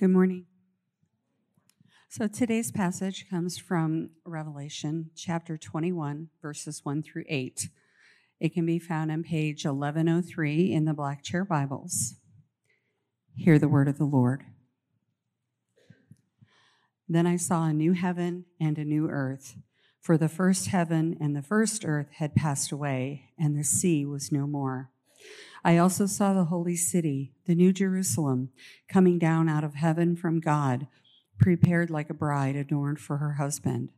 Good morning. So today's passage comes from Revelation chapter 21, verses 1 through 8. It can be found on page 1103 in the Black Chair Bibles. Hear the word of the Lord. Then I saw a new heaven and a new earth, for the first heaven and the first earth had passed away, and the sea was no more. I also saw the holy city, the new Jerusalem, coming down out of heaven from God, prepared like a bride adorned for her husband.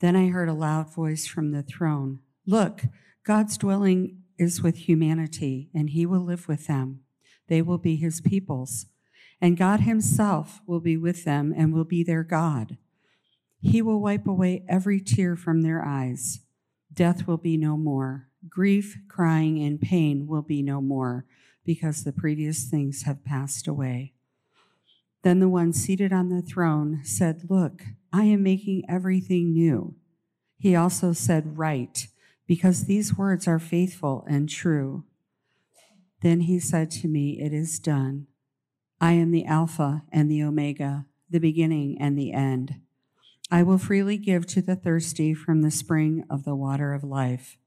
Then I heard a loud voice from the throne Look, God's dwelling is with humanity, and he will live with them. They will be his peoples, and God himself will be with them and will be their God. He will wipe away every tear from their eyes. Death will be no more. Grief, crying, and pain will be no more because the previous things have passed away. Then the one seated on the throne said, Look, I am making everything new. He also said, Write, because these words are faithful and true. Then he said to me, It is done. I am the Alpha and the Omega, the beginning and the end. I will freely give to the thirsty from the spring of the water of life.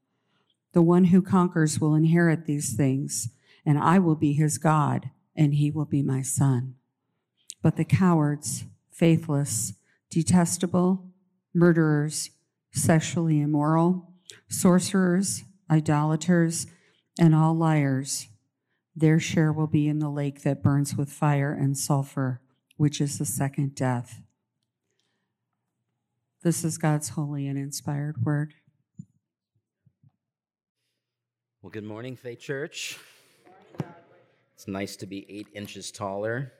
The one who conquers will inherit these things, and I will be his God, and he will be my son. But the cowards, faithless, detestable, murderers, sexually immoral, sorcerers, idolaters, and all liars, their share will be in the lake that burns with fire and sulfur, which is the second death. This is God's holy and inspired word. Well, good morning, Faith Church. It's nice to be eight inches taller.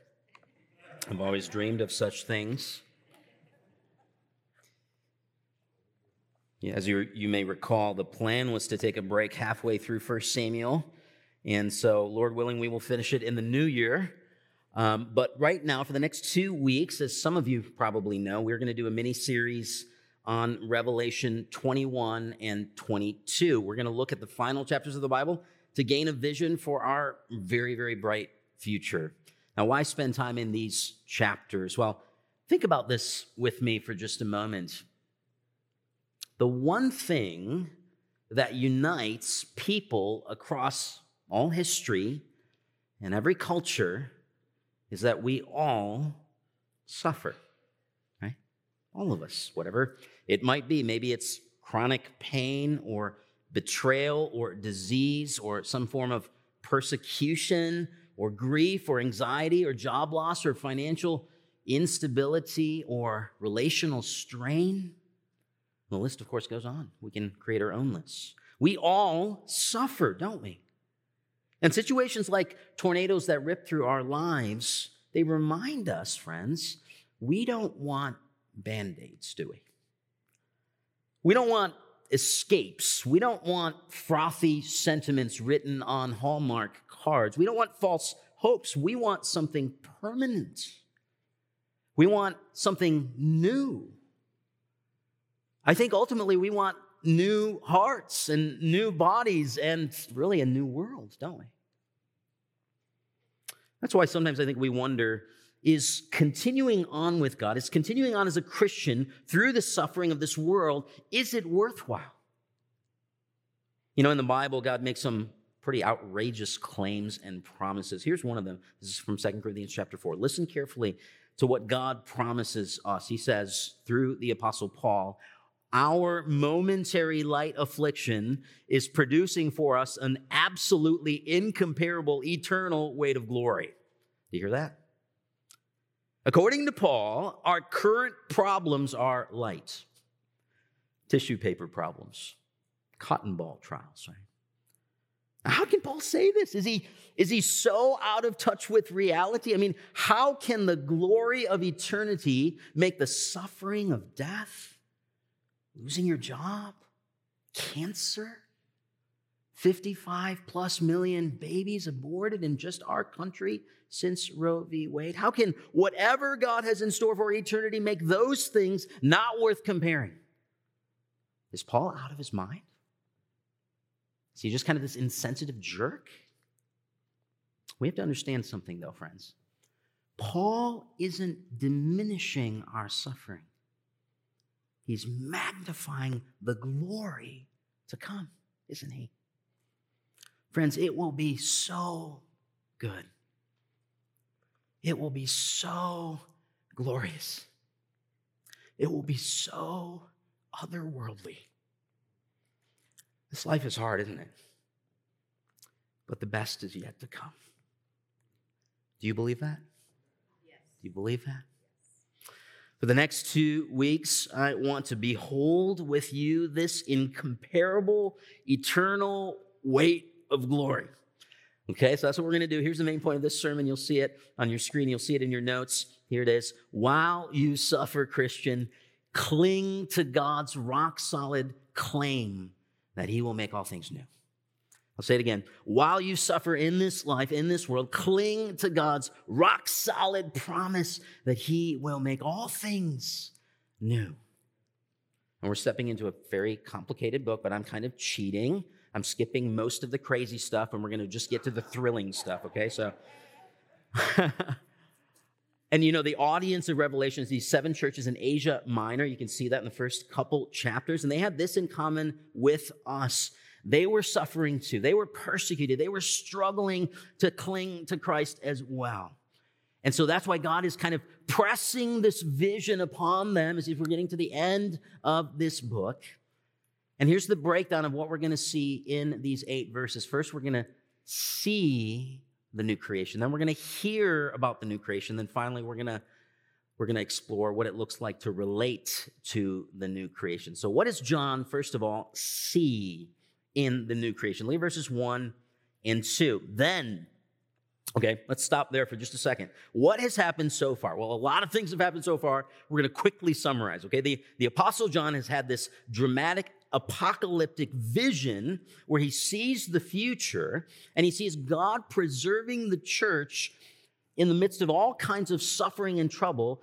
I've always dreamed of such things. Yeah, as you, you may recall, the plan was to take a break halfway through 1 Samuel. And so, Lord willing, we will finish it in the new year. Um, but right now, for the next two weeks, as some of you probably know, we're going to do a mini series on Revelation 21 and 22. We're going to look at the final chapters of the Bible to gain a vision for our very, very bright future. Now, why spend time in these chapters? Well, think about this with me for just a moment. The one thing that unites people across all history and every culture is that we all suffer? All of us, whatever it might be. Maybe it's chronic pain or betrayal or disease or some form of persecution or grief or anxiety or job loss or financial instability or relational strain. The list, of course, goes on. We can create our own lists. We all suffer, don't we? And situations like tornadoes that rip through our lives, they remind us, friends, we don't want band aids, do we? We don't want escapes. We don't want frothy sentiments written on Hallmark cards. We don't want false hopes. We want something permanent. We want something new. I think ultimately we want new hearts and new bodies and really a new world, don't we? That's why sometimes I think we wonder is continuing on with God, is continuing on as a Christian through the suffering of this world, is it worthwhile? You know, in the Bible, God makes some pretty outrageous claims and promises. Here's one of them. This is from 2 Corinthians chapter 4. Listen carefully to what God promises us. He says through the apostle Paul, our momentary light affliction is producing for us an absolutely incomparable eternal weight of glory. Do you hear that? According to Paul, our current problems are light tissue paper problems, cotton ball trials, right? How can Paul say this? Is he, is he so out of touch with reality? I mean, how can the glory of eternity make the suffering of death, losing your job, cancer, 55 plus million babies aborted in just our country since Roe v. Wade? How can whatever God has in store for eternity make those things not worth comparing? Is Paul out of his mind? Is he just kind of this insensitive jerk? We have to understand something, though, friends. Paul isn't diminishing our suffering, he's magnifying the glory to come, isn't he? Friends, it will be so good. It will be so glorious. It will be so otherworldly. This life is hard, isn't it? But the best is yet to come. Do you believe that? Yes. Do you believe that? For the next two weeks, I want to behold with you this incomparable, eternal weight of glory. Okay, so that's what we're going to do. Here's the main point of this sermon. You'll see it on your screen, you'll see it in your notes. Here it is. While you suffer, Christian, cling to God's rock solid claim that He will make all things new. I'll say it again. While you suffer in this life, in this world, cling to God's rock solid promise that He will make all things new. And we're stepping into a very complicated book, but I'm kind of cheating I'm skipping most of the crazy stuff and we're going to just get to the thrilling stuff, okay? So, and you know, the audience of Revelations, these seven churches in Asia Minor, you can see that in the first couple chapters, and they had this in common with us. They were suffering too. They were persecuted. They were struggling to cling to Christ as well. And so that's why God is kind of pressing this vision upon them as if we're getting to the end of this book. And here's the breakdown of what we're going to see in these eight verses. First, we're going to see the new creation. Then we're going to hear about the new creation. Then finally, we're going to we're going to explore what it looks like to relate to the new creation. So, what does John, first of all, see in the new creation? Leave verses 1 and 2. Then, okay, let's stop there for just a second. What has happened so far? Well, a lot of things have happened so far. We're going to quickly summarize, okay? The, the Apostle John has had this dramatic apocalyptic vision where he sees the future and he sees God preserving the church in the midst of all kinds of suffering and trouble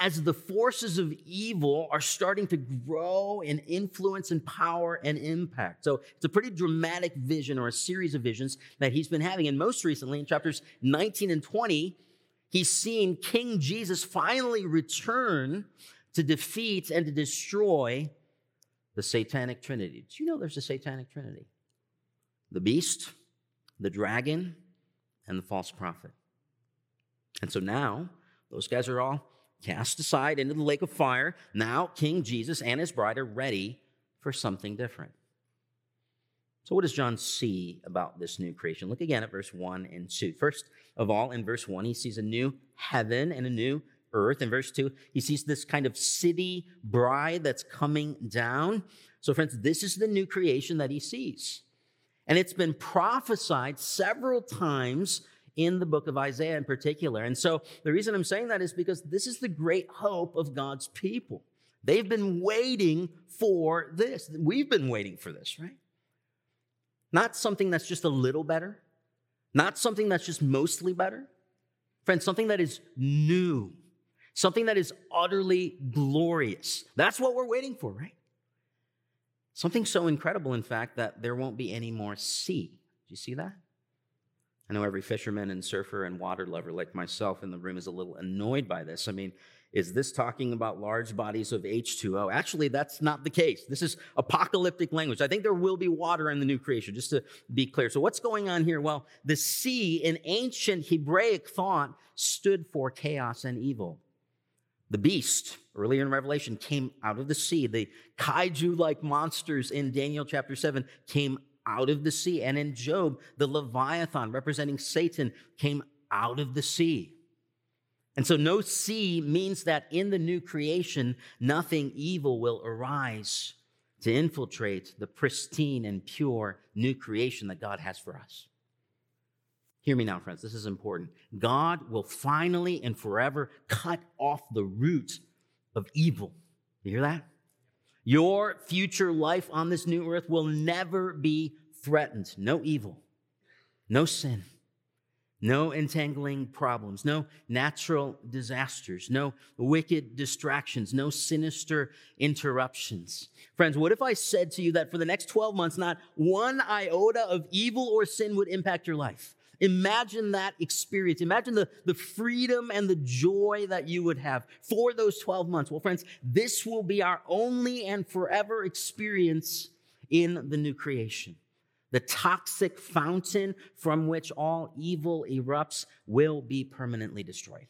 as the forces of evil are starting to grow in influence and power and impact. So it's a pretty dramatic vision or a series of visions that he's been having. And most recently, in chapters 19 and 20, he's seen King Jesus finally return to defeat and to destroy the satanic trinity. Do you know there's a satanic trinity? The beast, the dragon, and the false prophet. And so now, those guys are all cast aside into the lake of fire. Now, King Jesus and his bride are ready for something different. So, what does John see about this new creation? Look again at verse 1 and 2. First of all, in verse 1, he sees a new heaven and a new earth. In verse 2, he sees this kind of city bride that's coming down. So, friends, this is the new creation that he sees. And it's been prophesied several times in the book of Isaiah in particular. And so, the reason I'm saying that is because this is the great hope of God's people. They've been waiting for this. We've been waiting for this, right? Not something that's just a little better, not something that's just mostly better. Friends, something that is new something that is utterly glorious. That's what we're waiting for, right? Something so incredible, in fact, that there won't be any more sea. Do you see that? I know every fisherman and surfer and water lover like myself in the room is a little annoyed by this. I mean, is this talking about large bodies of H2O? Actually, that's not the case. This is apocalyptic language. I think there will be water in the new creation, just to be clear. So, what's going on here? Well, the sea in ancient Hebraic thought stood for chaos and evil. The beast, earlier in Revelation, came out of the sea. The kaiju like monsters in Daniel chapter 7 came out of the sea. And in Job, the Leviathan, representing Satan, came out of the sea. And so, no sea means that in the new creation, nothing evil will arise to infiltrate the pristine and pure new creation that God has for us. Hear me now, friends. This is important. God will finally and forever cut off the root of evil. You hear that? Your future life on this new earth will never be threatened. No evil, no sin, no entangling problems, no natural disasters, no wicked distractions, no sinister interruptions. Friends, what if I said to you that for the next 12 months, not one iota of evil or sin would impact your life? Imagine that experience. Imagine the, the freedom and the joy that you would have for those 12 months. Well, friends, this will be our only and forever experience in the new creation. The toxic fountain from which all evil erupts will be permanently destroyed.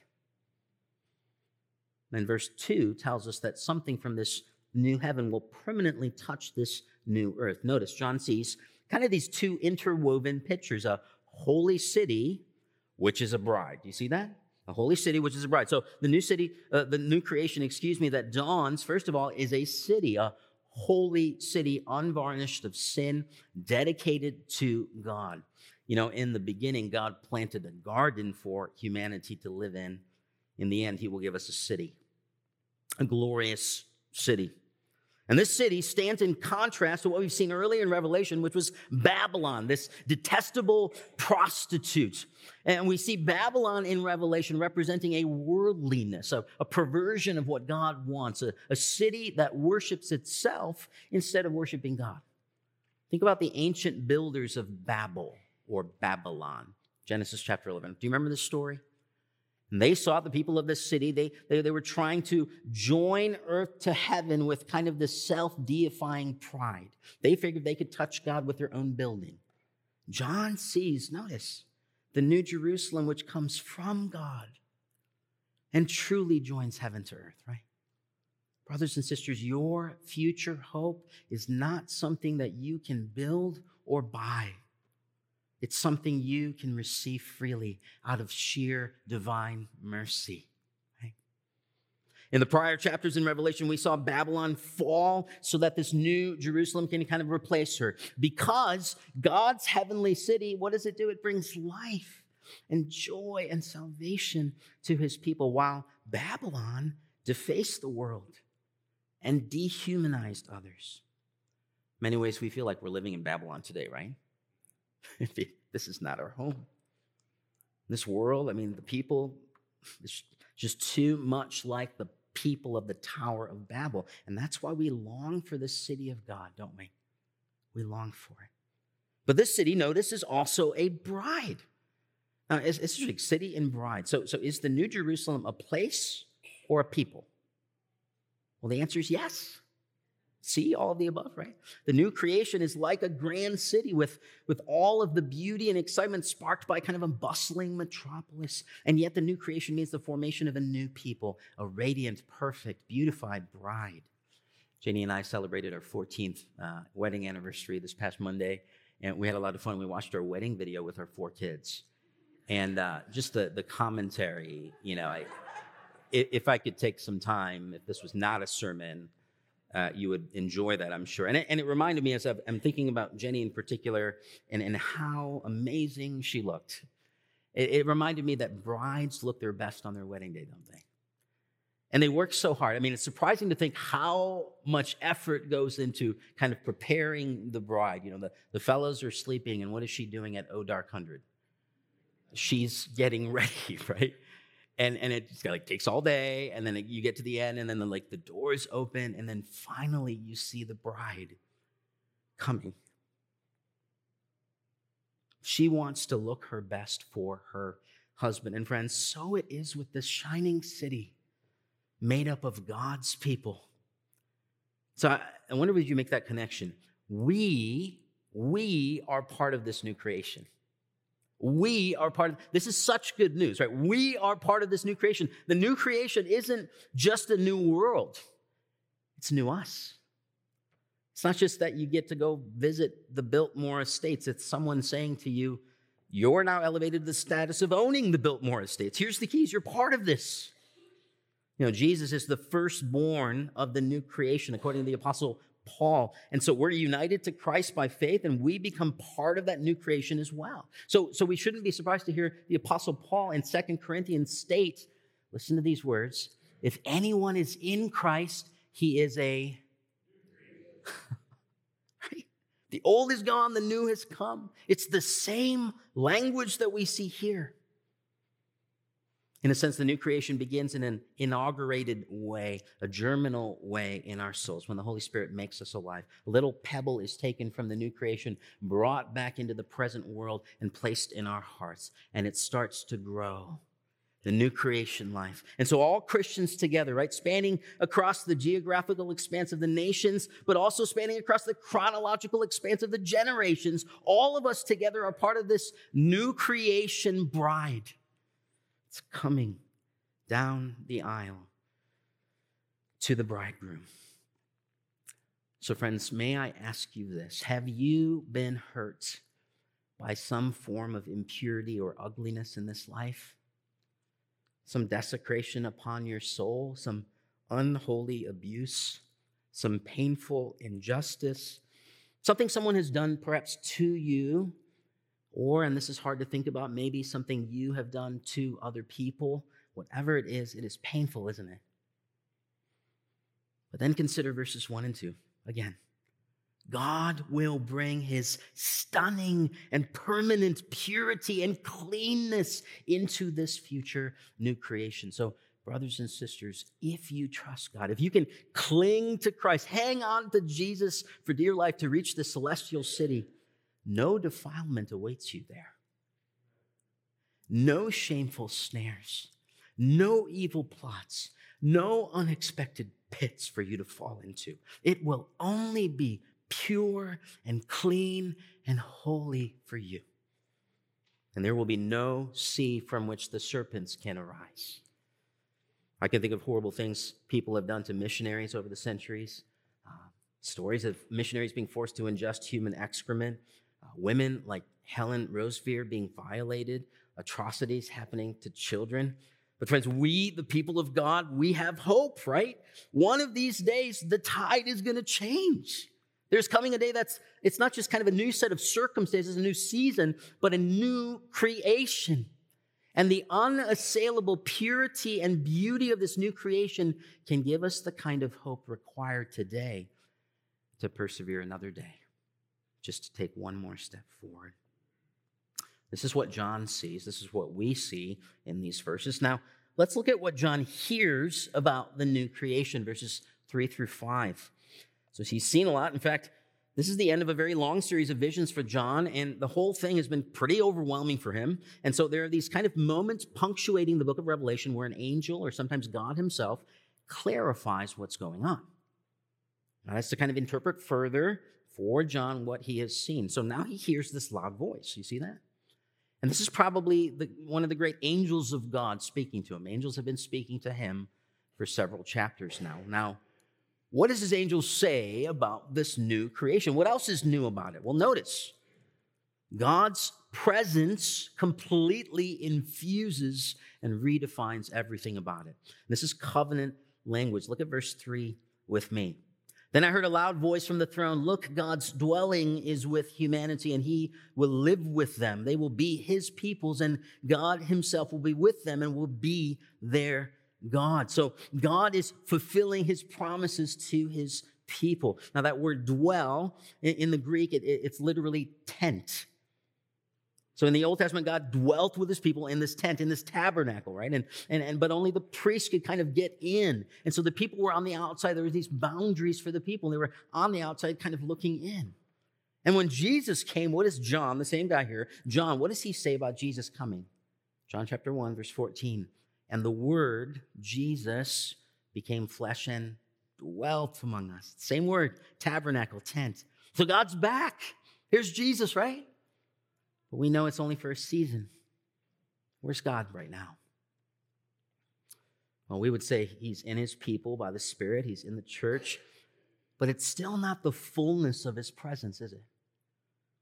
And verse 2 tells us that something from this new heaven will permanently touch this new earth. Notice John sees kind of these two interwoven pictures a holy city, which is a bride. Do you see that? A holy city, which is a bride. So the new city, uh, the new creation, excuse me, that dawns, first of all, is a city, a holy city, unvarnished of sin, dedicated to God. You know, in the beginning, God planted a garden for humanity to live in. In the end, He will give us a city, a glorious city. And this city stands in contrast to what we've seen earlier in Revelation, which was Babylon, this detestable prostitute. And we see Babylon in Revelation representing a worldliness, a, a perversion of what God wants, a, a city that worships itself instead of worshiping God. Think about the ancient builders of Babel or Babylon, Genesis chapter 11. Do you remember this story? And they saw the people of this city, they, they, they were trying to join earth to heaven with kind of this self deifying pride. They figured they could touch God with their own building. John sees, notice, the new Jerusalem which comes from God and truly joins heaven to earth, right? Brothers and sisters, your future hope is not something that you can build or buy. It's something you can receive freely out of sheer divine mercy. In the prior chapters in Revelation, we saw Babylon fall so that this new Jerusalem can kind of replace her. Because God's heavenly city, what does it do? It brings life and joy and salvation to his people, while Babylon defaced the world and dehumanized others. Many ways, we feel like we're living in Babylon today, right? this is not our home. This world, I mean, the people, it's just too much like the people of the Tower of Babel. And that's why we long for the city of God, don't we? We long for it. But this city, notice, is also a bride. Now, it's, it's a city and bride. So, so is the New Jerusalem a place or a people? Well, the answer is yes. See all of the above, right? The new creation is like a grand city with, with all of the beauty and excitement sparked by kind of a bustling metropolis. And yet the new creation means the formation of a new people, a radiant, perfect, beautified bride. Jenny and I celebrated our 14th uh, wedding anniversary this past Monday, and we had a lot of fun. We watched our wedding video with our four kids. And uh, just the, the commentary, you know, I, if I could take some time, if this was not a sermon, uh, you would enjoy that, I'm sure. And it, and it reminded me as I'm thinking about Jenny in particular and, and how amazing she looked. It, it reminded me that brides look their best on their wedding day, don't they? And they work so hard. I mean, it's surprising to think how much effort goes into kind of preparing the bride. You know, the, the fellows are sleeping, and what is she doing at O Dark Hundred? She's getting ready, right? And and it like takes all day and then you get to the end and then the, like the doors open and then finally you see the bride coming. She wants to look her best for her husband. And friends so it is with this shining city made up of god's people. So i, I wonder if you make that connection. We we are part of this new creation we are part of this is such good news, right? We are part of this new creation. The new creation isn't just a new world, it's new us. It's not just that you get to go visit the Biltmore Estates, it's someone saying to you, You're now elevated to the status of owning the Biltmore Estates. Here's the keys, you're part of this. You know, Jesus is the firstborn of the new creation, according to the Apostle Paul. And so we're united to Christ by faith and we become part of that new creation as well. So, so we shouldn't be surprised to hear the Apostle Paul in Second Corinthians state, listen to these words, if anyone is in Christ, he is a. The old is gone, the new has come. It's the same language that we see here. In a sense, the new creation begins in an inaugurated way, a germinal way in our souls when the Holy Spirit makes us alive. A little pebble is taken from the new creation, brought back into the present world, and placed in our hearts, and it starts to grow. The new creation life. And so, all Christians together, right, spanning across the geographical expanse of the nations, but also spanning across the chronological expanse of the generations, all of us together are part of this new creation bride it's coming down the aisle to the bridegroom. So, friends, may I ask you this? Have you been hurt by some form of impurity or ugliness in this life? Some desecration upon your soul, some unholy abuse, some painful injustice, something someone has done perhaps to you or, and this is hard to think about, maybe something you have done to other people. Whatever it is, it is painful, isn't it? But then consider verses 1 and 2 again. God will bring his stunning and permanent purity and cleanness into this future new creation. So, brothers and sisters, if you trust God, if you can cling to Christ, hang on to Jesus for dear life to reach the celestial city, no defilement awaits you there. No shameful snares, no evil plots, no unexpected pits for you to fall into. It will only be pure and clean and holy for you. And there will be no sea from which the serpents can arise. I can think of horrible things people have done to missionaries over the centuries. Uh, stories of missionaries being forced to ingest human excrement, women like Helen Roseveare being violated, atrocities happening to children. But, friends, we, the people of God, we have hope, right? One of these days, the tide is going to change. There's coming a day that's, it's not just kind of a new set of circumstances, a new season, but a new creation. And the unassailable purity and beauty of this new creation can give us the kind of hope required today to persevere another day just to take one more step forward. This is what John sees. This is what we see in these verses. Now, let's look at what John hears about the new creation, verses 3 through 5. So he's seen a lot. In fact, this is the end of a very long series of visions for John, and the whole thing has been pretty overwhelming for him. And so there are these kind of moments punctuating the book of Revelation where an angel, or sometimes God himself, clarifies what's going on. Now, that's to kind of interpret further for John what he has seen. So now he hears this loud voice. You see that? And this is probably the, one of the great angels of God speaking to him. Angels have been speaking to him for several chapters now. Now, what does his angel say about this new creation? What else is new about it? Well, notice God's presence completely infuses and redefines everything about it. This is covenant language. Look at verse 3 with me. Then I heard a loud voice from the throne Look, God's dwelling is with humanity, and he will live with them. They will be his peoples, and God himself will be with them and will be their God. So God is fulfilling his promises to his people. Now, that word dwell in the Greek, it's literally tent. So in the Old Testament, God dwelt with his people in this tent, in this tabernacle, right? And, and, and but only the priests could kind of get in. And so the people were on the outside. There were these boundaries for the people. They were on the outside, kind of looking in. And when Jesus came, what does John, the same guy here, John, what does he say about Jesus coming? John chapter 1, verse 14. And the word, Jesus, became flesh and dwelt among us. Same word, tabernacle, tent. So God's back. Here's Jesus, right? But we know it's only for a season. Where's God right now? Well, we would say he's in his people by the Spirit, he's in the church, but it's still not the fullness of his presence, is it?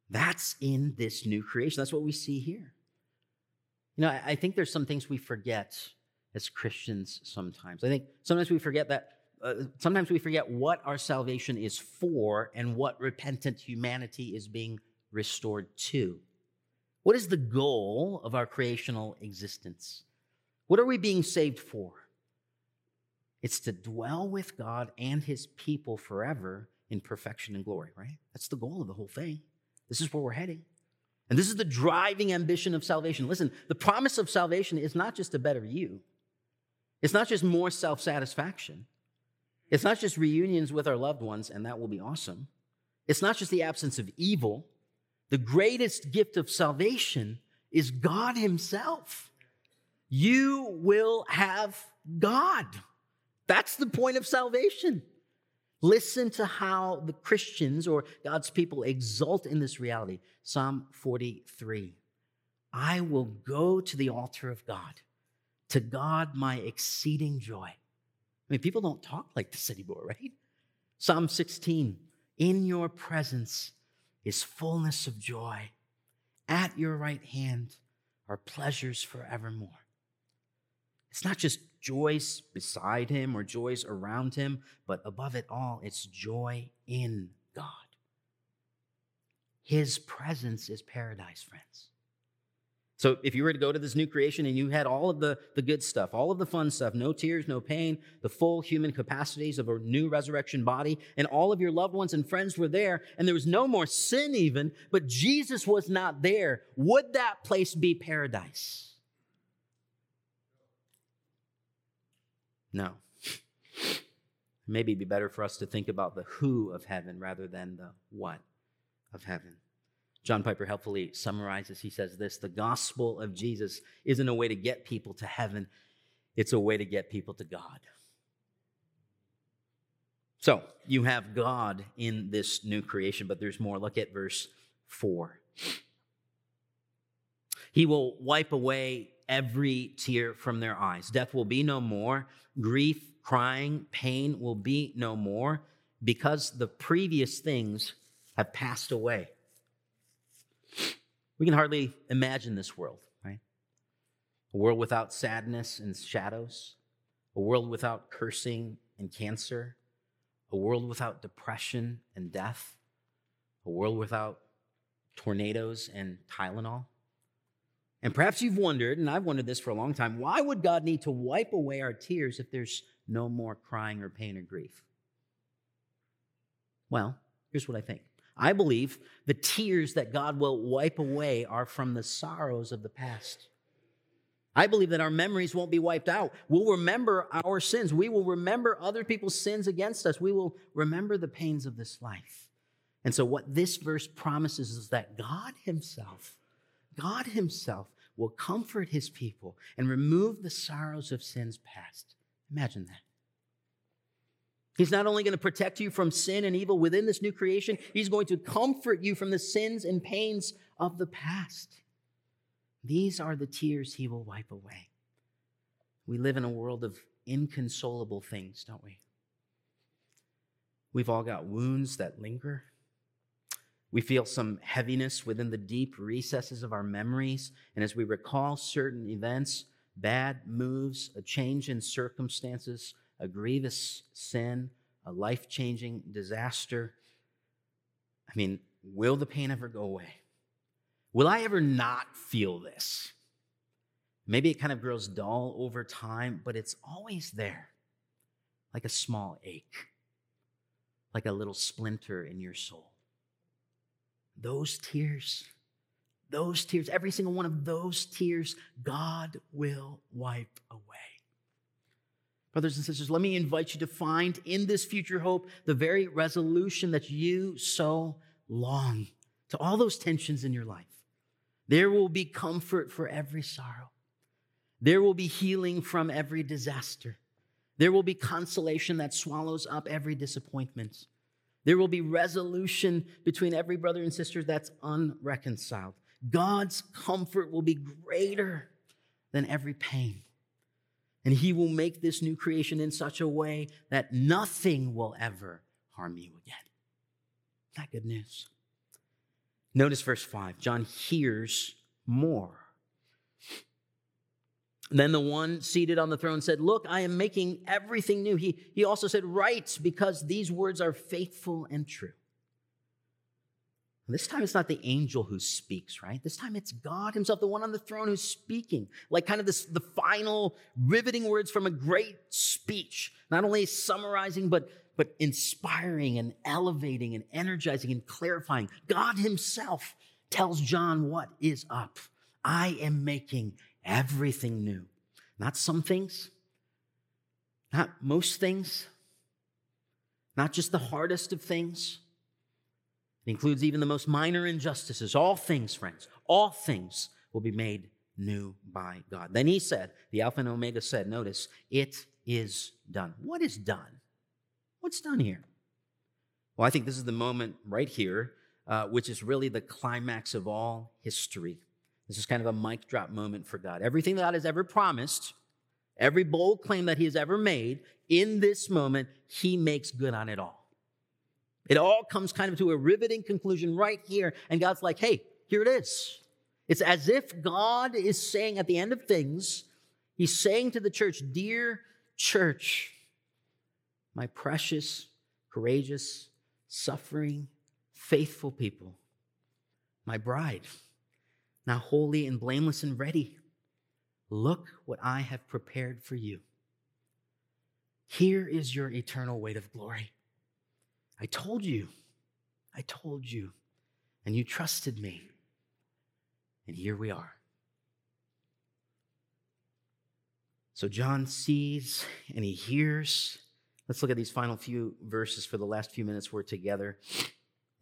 That's in this new creation. That's what we see here. You know, I think there's some things we forget as Christians sometimes. I think sometimes we forget that. Uh, sometimes we forget what our salvation is for and what repentant humanity is being restored to. What is the goal of our creational existence? What are we being saved for? It's to dwell with God and his people forever in perfection and glory, right? That's the goal of the whole thing. This is where we're heading. And this is the driving ambition of salvation. Listen, the promise of salvation is not just a better you, it's not just more self satisfaction, it's not just reunions with our loved ones, and that will be awesome. It's not just the absence of evil. The greatest gift of salvation is God Himself. You will have God. That's the point of salvation. Listen to how the Christians or God's people exult in this reality. Psalm 43 I will go to the altar of God, to God my exceeding joy. I mean, people don't talk like this anymore, right? Psalm 16 In your presence is fullness of joy. At your right hand are pleasures forevermore. It's not just joys beside him or joys around him, but above it all, it's joy in God. His presence is paradise, friends. So if you were to go to this new creation and you had all of the, the good stuff, all of the fun stuff, no tears, no pain, the full human capacities of a new resurrection body, and all of your loved ones and friends were there, and there was no more sin even, but Jesus was not there, would that place be paradise? No. Maybe it'd be better for us to think about the who of heaven rather than the what of heaven. John Piper helpfully summarizes, he says this the gospel of Jesus isn't a way to get people to heaven, it's a way to get people to God. So you have God in this new creation, but there's more. Look at verse 4. He will wipe away every tear from their eyes. Death will be no more. Grief, crying, pain will be no more because the previous things have passed away. We can hardly imagine this world, right? A world without sadness and shadows, a world without cursing and cancer, a world without depression and death, a world without tornadoes and Tylenol. And perhaps you've wondered, and I've wondered this for a long time, why would God need to wipe away our tears if there's no more crying or pain or grief? Well, here's what I think. I believe the tears that God will wipe away are from the sorrows of the past. I believe that our memories won't be wiped out. We'll remember our sins. We will remember other people's sins against us. We will remember the pains of this life. And so, what this verse promises is that God Himself God Himself will comfort His people and remove the sorrows of sins past. Imagine that. He's not only going to protect you from sin and evil within this new creation, He's going to comfort you from the sins and pains of the past. These are the tears He will wipe away. We live in a world of inconsolable things, don't we? We've all got wounds that linger. We feel some heaviness within the deep recesses of our memories. And as we recall certain events, bad moves, a change in circumstances, a grievous sin, a life changing disaster, I mean, will the pain ever go away? Will I ever not feel this? Maybe it kind of grows dull over time, but it's always there, like a small ache, like a little splinter in your soul. Those tears, those tears, every single one of those tears, God will wipe away. Brothers and sisters, let me invite you to find in this future hope the very resolution that you so long to all those tensions in your life. There will be comfort for every sorrow. There will be healing from every disaster. There will be consolation that swallows up every disappointment. There will be resolution between every brother and sister that's unreconciled. God's comfort will be greater than every pain. And He will make this new creation in such a way that nothing will ever harm you again. That good news. Notice verse 5 John hears more. Then the one seated on the throne said, Look, I am making everything new. He, he also said, Write, because these words are faithful and true. This time it's not the angel who speaks, right? This time it's God Himself, the one on the throne who's speaking, like kind of this, the final riveting words from a great speech, not only summarizing, but, but inspiring and elevating and energizing and clarifying. God Himself tells John what is up. I am making everything new. Not some things, not most things, not just the hardest of things. It includes even the most minor injustices. All things, friends, all things will be made new by God. Then he said, the Alpha and Omega said, notice, it is done. What is done? What's done here? Well, I think this is the moment right here, uh, which is really the climax of all history. This is kind of a mic drop moment for God. Everything that God has ever promised, every bold claim that He has ever made, in this moment, He makes good on it all. It all comes kind of to a riveting conclusion right here. And God's like, hey, here it is. It's as if God is saying at the end of things, He's saying to the church, Dear church, my precious, courageous, suffering, faithful people, my bride, now holy and blameless and ready. Look what I have prepared for you. Here is your eternal weight of glory. I told you, I told you, and you trusted me. And here we are. So John sees and he hears. Let's look at these final few verses for the last few minutes we're together.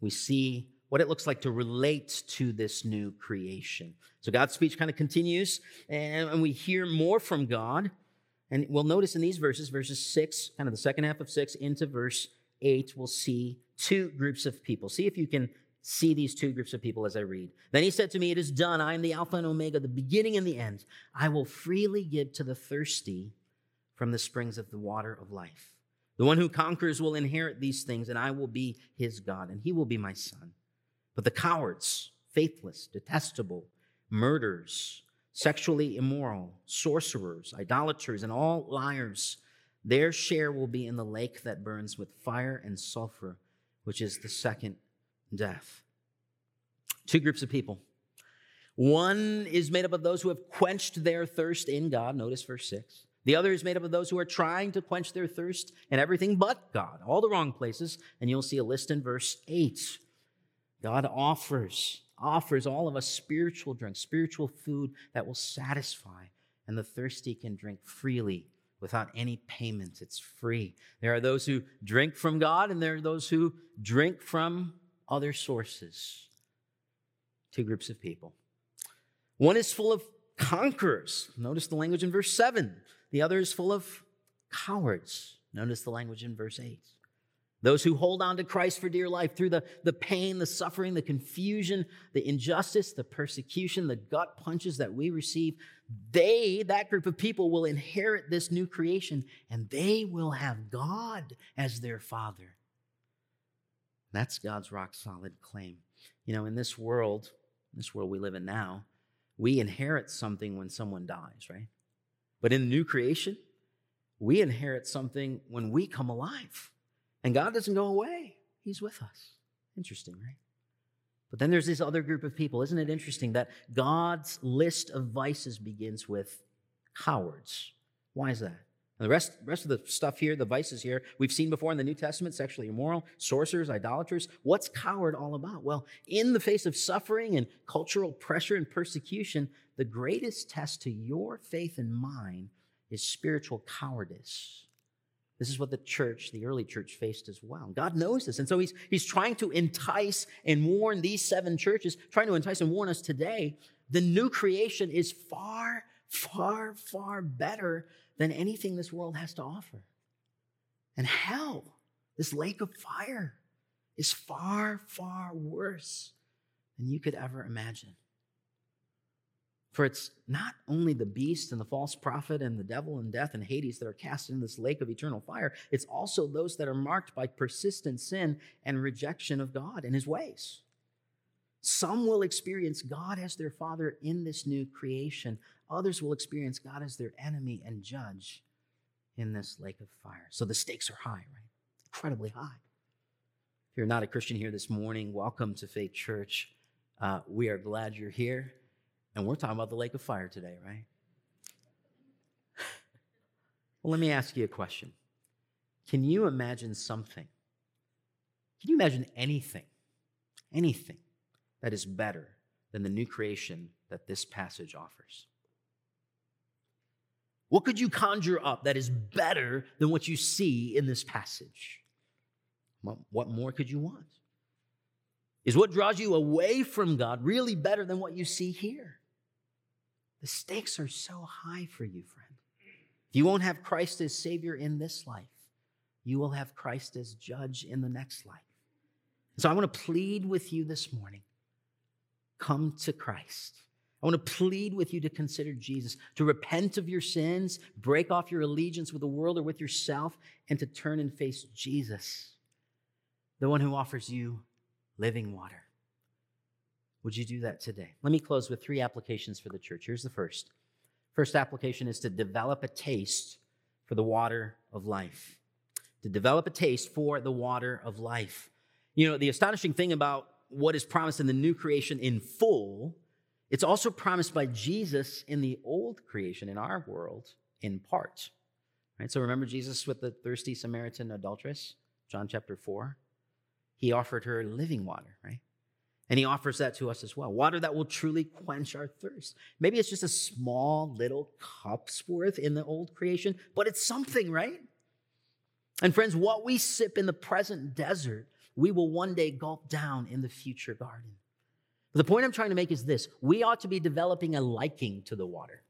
We see what it looks like to relate to this new creation. So God's speech kind of continues, and we hear more from God. And we'll notice in these verses, verses six, kind of the second half of six into verse eight, we'll see two groups of people. See if you can see these two groups of people as I read. Then he said to me, It is done. I am the Alpha and Omega, the beginning and the end. I will freely give to the thirsty from the springs of the water of life. The one who conquers will inherit these things, and I will be his God, and he will be my son. But the cowards, faithless, detestable, murderers, sexually immoral, sorcerers, idolaters, and all liars, their share will be in the lake that burns with fire and sulfur, which is the second death. Two groups of people. One is made up of those who have quenched their thirst in God. Notice verse 6. The other is made up of those who are trying to quench their thirst in everything but God, all the wrong places. And you'll see a list in verse 8. God offers, offers all of us spiritual drink, spiritual food that will satisfy, and the thirsty can drink freely without any payment. It's free. There are those who drink from God, and there are those who drink from other sources. Two groups of people. One is full of conquerors. Notice the language in verse 7. The other is full of cowards. Notice the language in verse 8. Those who hold on to Christ for dear life through the, the pain, the suffering, the confusion, the injustice, the persecution, the gut punches that we receive, they, that group of people, will inherit this new creation and they will have God as their Father. That's God's rock solid claim. You know, in this world, this world we live in now, we inherit something when someone dies, right? But in the new creation, we inherit something when we come alive. And God doesn't go away, He's with us. Interesting, right? But then there's this other group of people. Isn't it interesting that God's list of vices begins with cowards? Why is that? And the rest, rest of the stuff here, the vices here, we've seen before in the New Testament sexually immoral, sorcerers, idolaters. What's coward all about? Well, in the face of suffering and cultural pressure and persecution, the greatest test to your faith and mine is spiritual cowardice. This is what the church, the early church, faced as well. God knows this. And so he's, he's trying to entice and warn these seven churches, trying to entice and warn us today. The new creation is far, far, far better than anything this world has to offer. And hell, this lake of fire, is far, far worse than you could ever imagine. For it's not only the beast and the false prophet and the devil and death and Hades that are cast into this lake of eternal fire, it's also those that are marked by persistent sin and rejection of God and his ways. Some will experience God as their father in this new creation, Others will experience God as their enemy and judge in this lake of fire. So the stakes are high, right? Incredibly high. If you're not a Christian here this morning, welcome to Faith Church. Uh, we are glad you're here. And we're talking about the lake of fire today, right? well, let me ask you a question. Can you imagine something? Can you imagine anything, anything that is better than the new creation that this passage offers? What could you conjure up that is better than what you see in this passage? What more could you want? Is what draws you away from God really better than what you see here? The stakes are so high for you, friend. You won't have Christ as Savior in this life. You will have Christ as judge in the next life. So I want to plead with you this morning come to Christ. I want to plead with you to consider Jesus, to repent of your sins, break off your allegiance with the world or with yourself, and to turn and face Jesus, the one who offers you living water. Would you do that today? Let me close with three applications for the church. Here's the first. First application is to develop a taste for the water of life. To develop a taste for the water of life. You know, the astonishing thing about what is promised in the new creation in full, it's also promised by Jesus in the old creation in our world in part. Right? So remember Jesus with the thirsty Samaritan adulteress, John chapter 4? He offered her living water, right? And he offers that to us as well water that will truly quench our thirst. Maybe it's just a small little cup's worth in the old creation, but it's something, right? And friends, what we sip in the present desert, we will one day gulp down in the future garden. The point I'm trying to make is this we ought to be developing a liking to the water.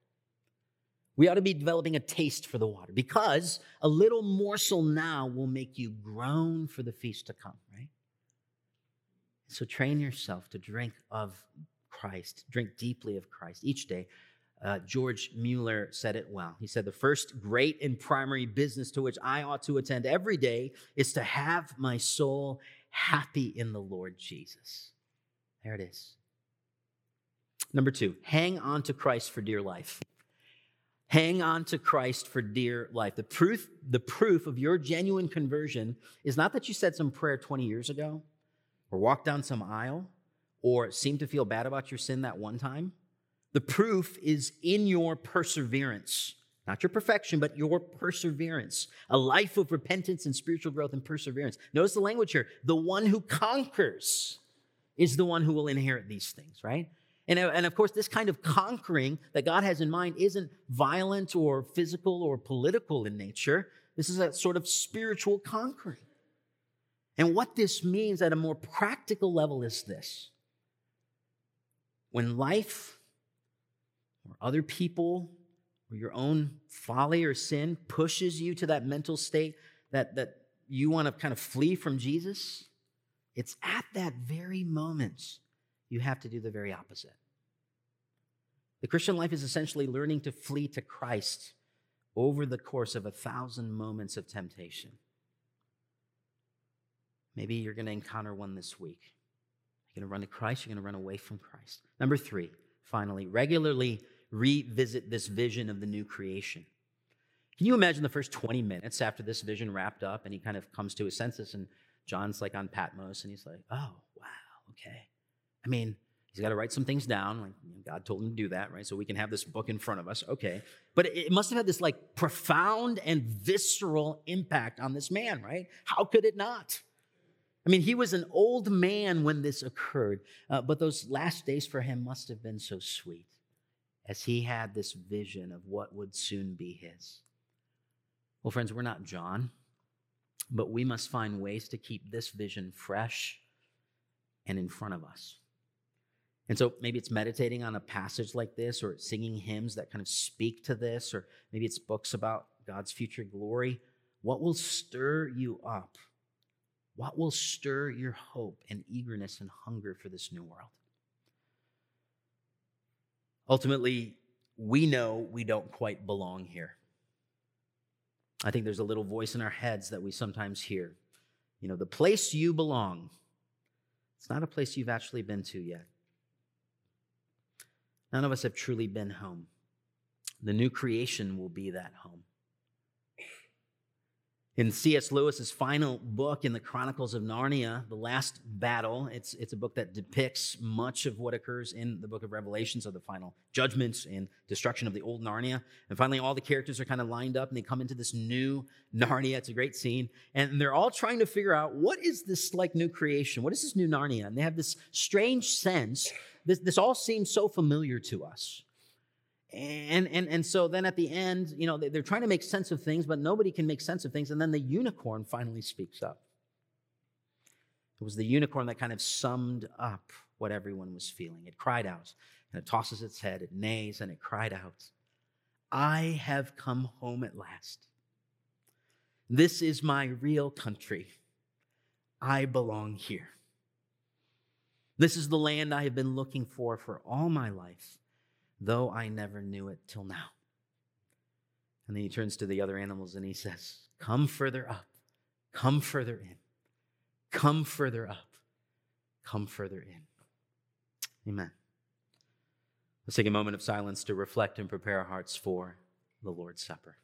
We ought to be developing a taste for the water because a little morsel now will make you groan for the feast to come, right? So train yourself to drink of Christ, drink deeply of Christ each day. Uh, George Mueller said it well. He said, The first great and primary business to which I ought to attend every day is to have my soul happy in the Lord Jesus. There it is. Number two, hang on to Christ for dear life. Hang on to Christ for dear life. The proof, the proof of your genuine conversion is not that you said some prayer 20 years ago or walked down some aisle or seemed to feel bad about your sin that one time. The proof is in your perseverance, not your perfection, but your perseverance, a life of repentance and spiritual growth and perseverance. Notice the language here the one who conquers is the one who will inherit these things, right? And, uh, and of course, this kind of conquering that God has in mind isn't violent or physical or political in nature. This is a sort of spiritual conquering. And what this means at a more practical level is this when life or other people or your own folly or sin pushes you to that mental state that, that you want to kind of flee from Jesus, it's at that very moment you have to do the very opposite. The Christian life is essentially learning to flee to Christ over the course of a thousand moments of temptation. Maybe you're going to encounter one this week. You're going to run to Christ, you're going to run away from Christ. Number three, finally, regularly revisit this vision of the new creation. Can you imagine the first 20 minutes after this vision wrapped up and he kind of comes to his senses and John's like on Patmos and he's like, oh, wow, okay. I mean, he's got to write some things down. Like God told him to do that, right? So we can have this book in front of us. Okay. But it must have had this like profound and visceral impact on this man, right? How could it not? I mean, he was an old man when this occurred, uh, but those last days for him must have been so sweet as he had this vision of what would soon be his. Well, friends, we're not John, but we must find ways to keep this vision fresh and in front of us. And so maybe it's meditating on a passage like this, or singing hymns that kind of speak to this, or maybe it's books about God's future glory. What will stir you up? What will stir your hope and eagerness and hunger for this new world? Ultimately, we know we don't quite belong here. I think there's a little voice in our heads that we sometimes hear. You know, the place you belong, it's not a place you've actually been to yet. None of us have truly been home. The new creation will be that home. In C.S. Lewis's final book in the Chronicles of Narnia, The Last Battle, it's, it's a book that depicts much of what occurs in the book of Revelations of the final judgments and destruction of the old Narnia. And finally, all the characters are kind of lined up and they come into this new Narnia. It's a great scene. And they're all trying to figure out what is this like new creation? What is this new Narnia? And they have this strange sense this, this all seems so familiar to us. And, and, and so then at the end, you know, they're trying to make sense of things, but nobody can make sense of things. And then the unicorn finally speaks up. It was the unicorn that kind of summed up what everyone was feeling. It cried out, and it tosses its head, it neighs, and it cried out, I have come home at last. This is my real country. I belong here. This is the land I have been looking for for all my life though I never knew it till now. And then he turns to the other animals and he says, Come further up, come further in, come further up, come further in. Amen. Let's take a moment of silence to reflect and prepare our hearts for the Lord's Supper.